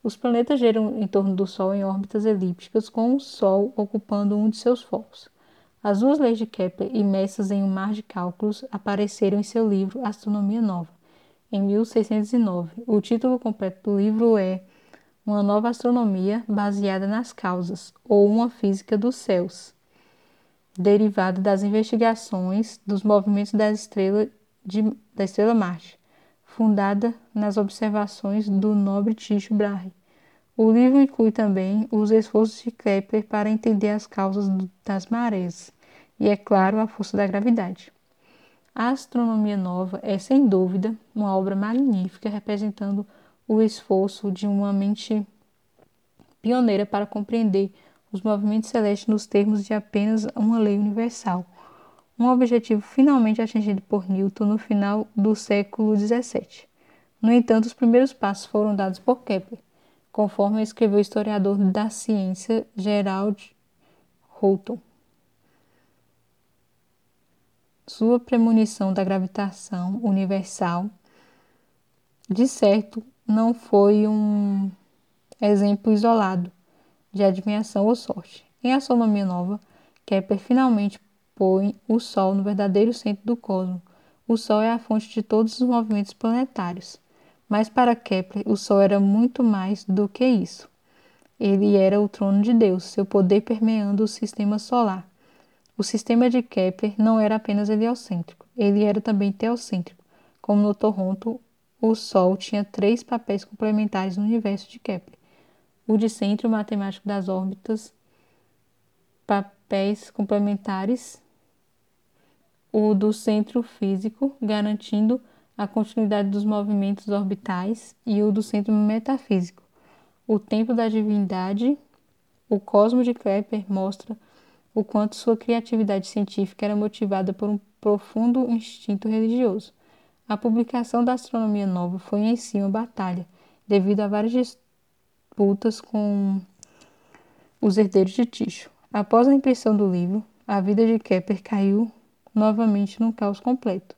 Os planetas giram em torno do Sol em órbitas elípticas, com o Sol ocupando um de seus focos. As duas leis de Kepler, imersas em um mar de cálculos, apareceram em seu livro Astronomia Nova, em 1609. O título completo do livro é Uma Nova Astronomia Baseada nas Causas, ou Uma Física dos Céus, derivada das investigações dos movimentos da estrela, de, da estrela Marte fundada nas observações do nobre Tycho Brahe. O livro inclui também os esforços de Kepler para entender as causas das marés e, é claro, a força da gravidade. A Astronomia Nova é, sem dúvida, uma obra magnífica representando o esforço de uma mente pioneira para compreender os movimentos celestes nos termos de apenas uma lei universal um objetivo finalmente atingido por Newton no final do século XVII. No entanto, os primeiros passos foram dados por Kepler, conforme escreveu o historiador da ciência Gerald Houghton. Sua premonição da gravitação universal, de certo, não foi um exemplo isolado de adivinhação ou sorte. Em Astronomia Nova, Kepler finalmente põe o Sol no verdadeiro centro do cosmos. O Sol é a fonte de todos os movimentos planetários. Mas para Kepler, o Sol era muito mais do que isso. Ele era o trono de Deus, seu poder permeando o sistema solar. O sistema de Kepler não era apenas heliocêntrico, ele era também teocêntrico. Como no Toronto, o Sol tinha três papéis complementares no universo de Kepler: o de centro matemático das órbitas, papéis complementares, o do centro físico, garantindo a continuidade dos movimentos orbitais, e o do centro metafísico, o tempo da divindade. O cosmo de Kepler mostra o quanto sua criatividade científica era motivada por um profundo instinto religioso. A publicação da Astronomia Nova foi em si uma batalha, devido a várias disputas com os herdeiros de Ticho. Após a impressão do livro, a vida de Kepler caiu novamente num caos completo.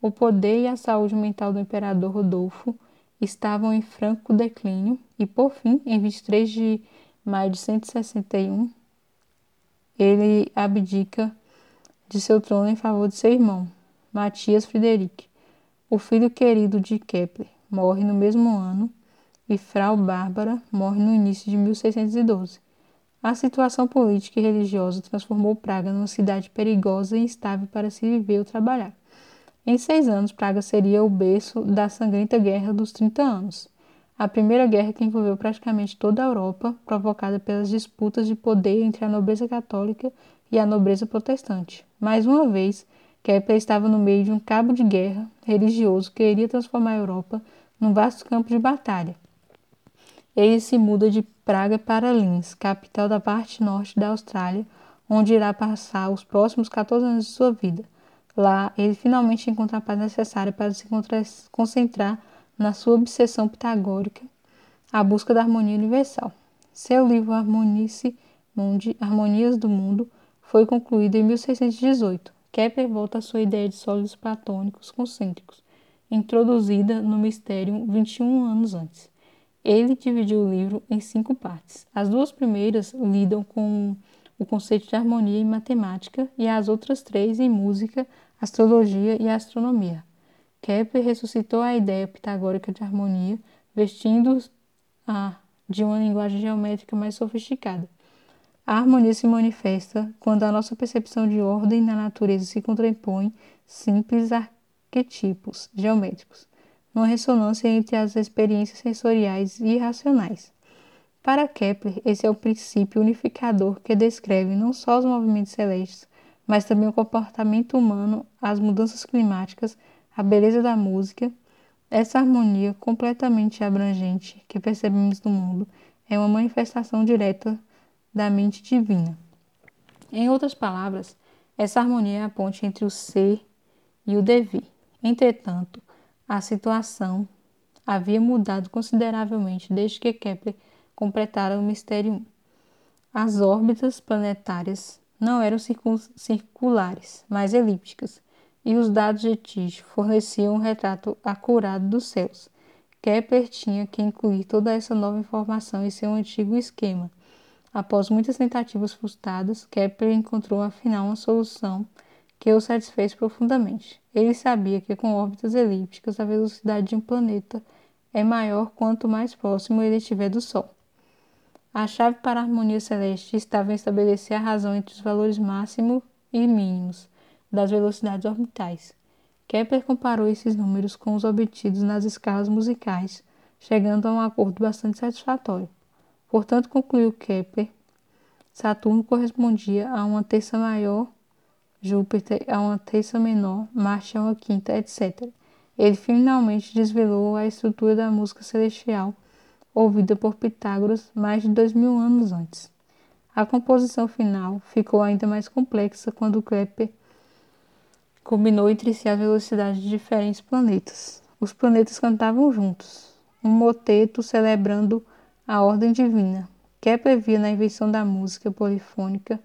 O poder e a saúde mental do imperador Rodolfo estavam em franco declínio e, por fim, em 23 de maio de 161, ele abdica de seu trono em favor de seu irmão, Matias Frederic. O filho querido de Kepler morre no mesmo ano e Frau Bárbara morre no início de 1612. A situação política e religiosa transformou Praga numa cidade perigosa e instável para se viver ou trabalhar. Em seis anos, Praga seria o berço da sangrenta Guerra dos Trinta Anos a primeira guerra que envolveu praticamente toda a Europa, provocada pelas disputas de poder entre a nobreza católica e a nobreza protestante. Mais uma vez, Kepler estava no meio de um cabo de guerra religioso que iria transformar a Europa num vasto campo de batalha. Ele se muda de Praga para Linz, capital da parte norte da Austrália, onde irá passar os próximos 14 anos de sua vida. Lá, ele finalmente encontra a paz necessária para se concentrar na sua obsessão pitagórica, a busca da harmonia universal. Seu livro Harmonice Mundi, Harmonias do Mundo foi concluído em 1618. Kepler volta à sua ideia de sólidos platônicos concêntricos, introduzida no mistério 21 anos antes. Ele dividiu o livro em cinco partes. As duas primeiras lidam com o conceito de harmonia em matemática e as outras três em música, astrologia e astronomia. Kepler ressuscitou a ideia pitagórica de harmonia, vestindo-a de uma linguagem geométrica mais sofisticada. A harmonia se manifesta quando a nossa percepção de ordem na natureza se contrapõe simples arquetipos geométricos, numa ressonância entre as experiências sensoriais e racionais. Para Kepler, esse é o princípio unificador que descreve não só os movimentos celestes, mas também o comportamento humano, as mudanças climáticas, a beleza da música, essa harmonia completamente abrangente que percebemos no mundo é uma manifestação direta da mente divina. Em outras palavras, essa harmonia é a ponte entre o ser e o devir. Entretanto, a situação havia mudado consideravelmente desde que Kepler completara o Mistério 1. As órbitas planetárias não eram circulares, mas elípticas, e os dados de Tige forneciam um retrato acurado dos céus. Kepler tinha que incluir toda essa nova informação em seu antigo esquema. Após muitas tentativas frustradas, Kepler encontrou afinal uma solução que o satisfez profundamente. Ele sabia que com órbitas elípticas a velocidade de um planeta é maior quanto mais próximo ele estiver do Sol. A chave para a harmonia celeste estava em estabelecer a razão entre os valores máximo e mínimos das velocidades orbitais. Kepler comparou esses números com os obtidos nas escalas musicais, chegando a um acordo bastante satisfatório. Portanto, concluiu Kepler, Saturno correspondia a uma terça maior, Júpiter a uma terça menor, Marte a uma quinta, etc. Ele finalmente desvelou a estrutura da música celestial, ouvida por Pitágoras mais de dois mil anos antes. A composição final ficou ainda mais complexa quando Kepler combinou entre si a velocidade de diferentes planetas. Os planetas cantavam juntos, um moteto celebrando a ordem divina. Kepler via na invenção da música polifônica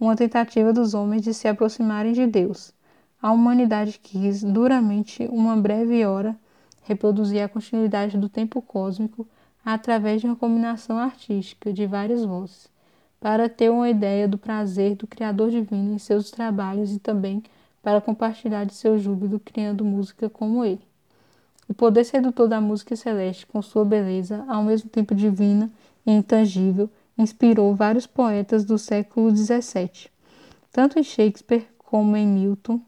uma tentativa dos homens de se aproximarem de Deus. A humanidade quis, duramente, uma breve hora, reproduzir a continuidade do tempo cósmico através de uma combinação artística de várias vozes, para ter uma ideia do prazer do Criador Divino em seus trabalhos e também para compartilhar de seu júbilo criando música como ele. O poder sedutor da música celeste, com sua beleza, ao mesmo tempo divina e intangível, inspirou vários poetas do século XVII. Tanto em Shakespeare como em Milton,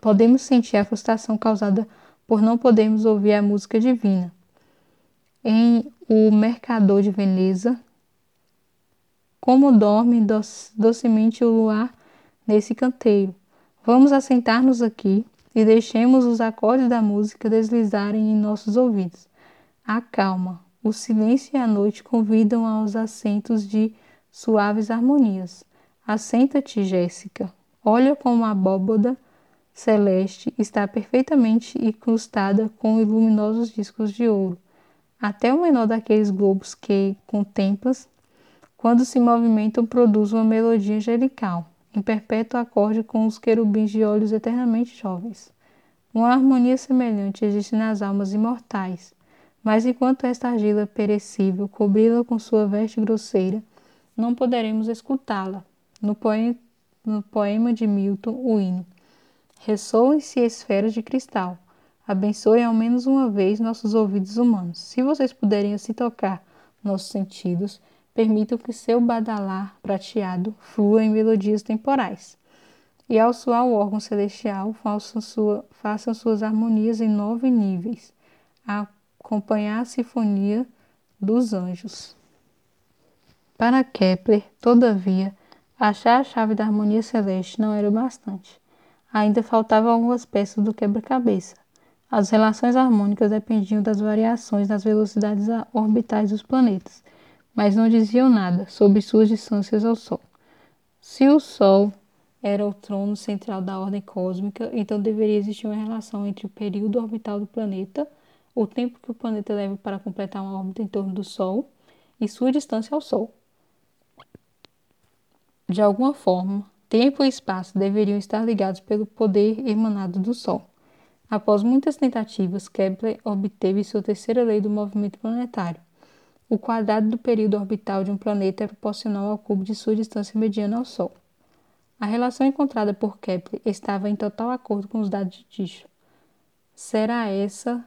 podemos sentir a frustração causada por não podermos ouvir a música divina. Em O Mercador de Veneza, como dorme docemente o luar nesse canteiro. Vamos assentar-nos aqui e deixemos os acordes da música deslizarem em nossos ouvidos. A calma, o silêncio e a noite convidam aos assentos de suaves harmonias. Assenta-te, Jéssica. Olha como a abóboda celeste está perfeitamente incrustada com luminosos discos de ouro. Até o menor daqueles globos que contemplas, quando se movimentam, produz uma melodia angelical, em perpétuo acorde com os querubins de olhos eternamente jovens. Uma harmonia semelhante existe nas almas imortais, mas enquanto esta argila perecível cobri-la com sua veste grosseira, não poderemos escutá-la. No no poema de Milton, o hino ressoem-se esferas de cristal. Abençoe ao menos uma vez nossos ouvidos humanos. Se vocês puderem assim tocar nossos sentidos, permitam que seu badalar prateado flua em melodias temporais. E ao soar o órgão celestial, façam, sua, façam suas harmonias em nove níveis, a acompanhar a sinfonia dos anjos. Para Kepler, todavia, achar a chave da harmonia celeste não era o bastante ainda faltavam algumas peças do quebra-cabeça. As relações harmônicas dependiam das variações nas velocidades orbitais dos planetas, mas não diziam nada sobre suas distâncias ao Sol. Se o Sol era o trono central da ordem cósmica, então deveria existir uma relação entre o período orbital do planeta, o tempo que o planeta leva para completar uma órbita em torno do Sol, e sua distância ao Sol. De alguma forma, Tempo e espaço deveriam estar ligados pelo poder emanado do Sol. Após muitas tentativas, Kepler obteve sua terceira lei do movimento planetário. O quadrado do período orbital de um planeta é proporcional ao cubo de sua distância mediana ao Sol. A relação encontrada por Kepler estava em total acordo com os dados de Tycho. Será essa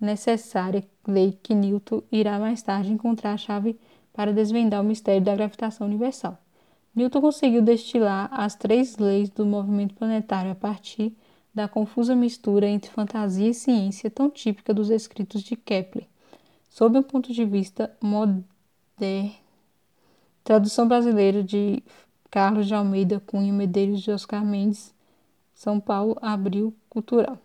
necessária lei que Newton irá mais tarde encontrar a chave para desvendar o mistério da gravitação universal. Newton conseguiu destilar as três leis do movimento planetário a partir da confusa mistura entre fantasia e ciência tão típica dos escritos de Kepler. Sob um ponto de vista moderno, tradução brasileira de Carlos de Almeida Cunha Medeiros de Oscar Mendes, São Paulo, Abril Cultural.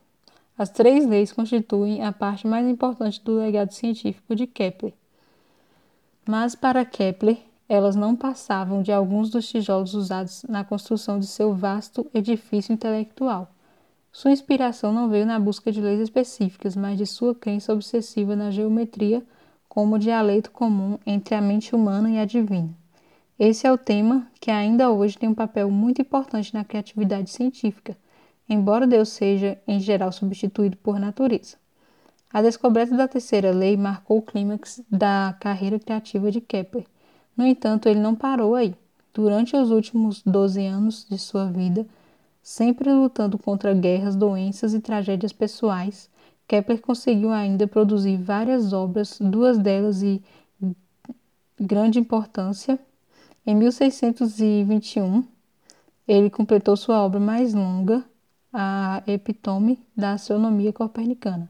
As três leis constituem a parte mais importante do legado científico de Kepler. Mas para Kepler, elas não passavam de alguns dos tijolos usados na construção de seu vasto edifício intelectual. Sua inspiração não veio na busca de leis específicas, mas de sua crença obsessiva na geometria como dialeto comum entre a mente humana e a divina. Esse é o tema que ainda hoje tem um papel muito importante na criatividade científica, embora Deus seja, em geral, substituído por natureza. A descoberta da terceira lei marcou o clímax da carreira criativa de Kepler no entanto, ele não parou aí. Durante os últimos 12 anos de sua vida, sempre lutando contra guerras, doenças e tragédias pessoais, Kepler conseguiu ainda produzir várias obras, duas delas de grande importância. Em 1621, ele completou sua obra mais longa, a Epitome da Astronomia Copernicana.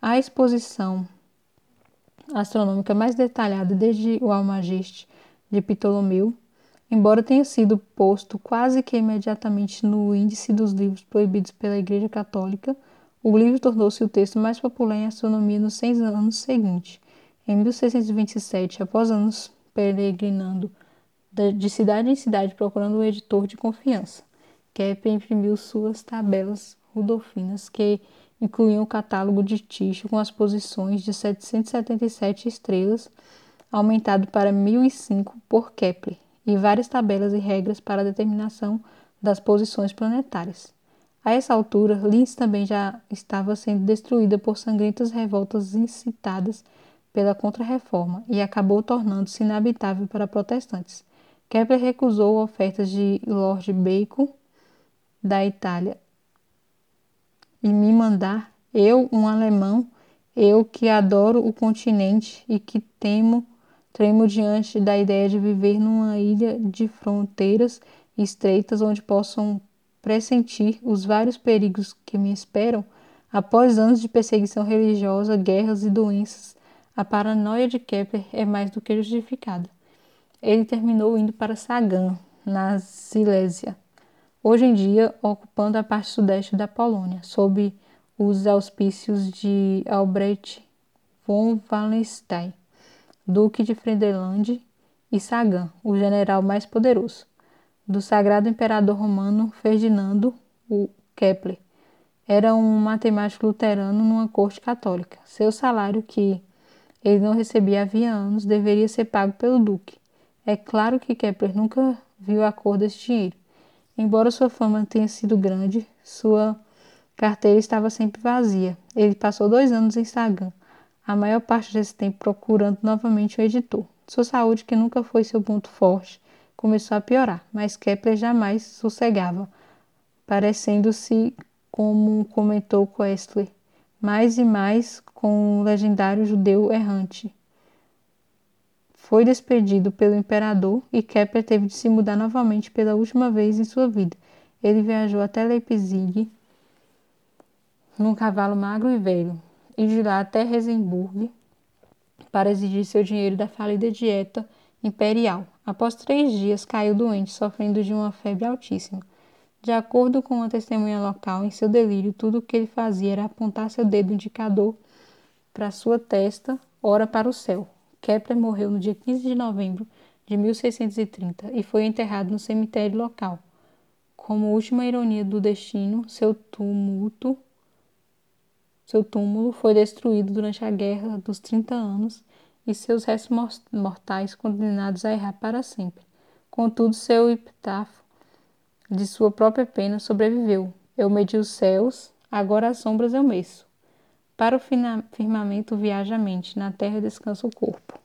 A exposição astronômica mais detalhada desde o Almageste de Ptolomeu, embora tenha sido posto quase que imediatamente no índice dos livros proibidos pela Igreja Católica, o livro tornou-se o texto mais popular em astronomia nos 100 anos seguintes. Em 1627, após anos peregrinando de cidade em cidade procurando um editor de confiança, Kepler imprimiu suas tabelas rudolfinas que incluíam o catálogo de Tycho com as posições de 777 estrelas, aumentado para 1005 por Kepler, e várias tabelas e regras para a determinação das posições planetárias. A essa altura, Linz também já estava sendo destruída por sangrentas revoltas incitadas pela Contra-Reforma e acabou tornando-se inabitável para protestantes. Kepler recusou ofertas de Lord Bacon da Itália e me mandar, eu, um alemão, eu que adoro o continente e que temo, tremo diante da ideia de viver numa ilha de fronteiras estreitas onde possam pressentir os vários perigos que me esperam, após anos de perseguição religiosa, guerras e doenças, a paranoia de Kepler é mais do que justificada. Ele terminou indo para Sagan, na Silésia, hoje em dia ocupando a parte sudeste da Polônia, sob os auspícios de Albrecht von Wallenstein, Duque de Friedland e Sagan, o general mais poderoso do sagrado imperador romano Ferdinando o Kepler. Era um matemático luterano numa corte católica. Seu salário, que ele não recebia havia anos, deveria ser pago pelo duque. É claro que Kepler nunca viu a cor desse dinheiro. Embora sua fama tenha sido grande, sua carteira estava sempre vazia. Ele passou dois anos em Sagan, a maior parte desse tempo procurando novamente o editor. Sua saúde, que nunca foi seu ponto forte, começou a piorar, mas Kepler jamais sossegava, parecendo-se, como comentou Koestler, mais e mais com o legendário judeu errante. Foi despedido pelo imperador e Kepler teve de se mudar novamente pela última vez em sua vida. Ele viajou até Leipzig num cavalo magro e velho, e de lá até Resenburg para exigir seu dinheiro da falida dieta imperial. Após três dias, caiu doente, sofrendo de uma febre altíssima. De acordo com uma testemunha local, em seu delírio, tudo o que ele fazia era apontar seu dedo indicador para sua testa, ora para o céu. Kepler morreu no dia 15 de novembro de 1630 e foi enterrado no cemitério local. Como última ironia do destino, seu tumulto, seu túmulo foi destruído durante a Guerra dos 30 Anos e seus restos mortais condenados a errar para sempre. Contudo, seu epitáfio de sua própria pena sobreviveu. Eu medi os céus, agora as sombras eu meço. Para o firmamento viaja a mente, na terra descansa o corpo.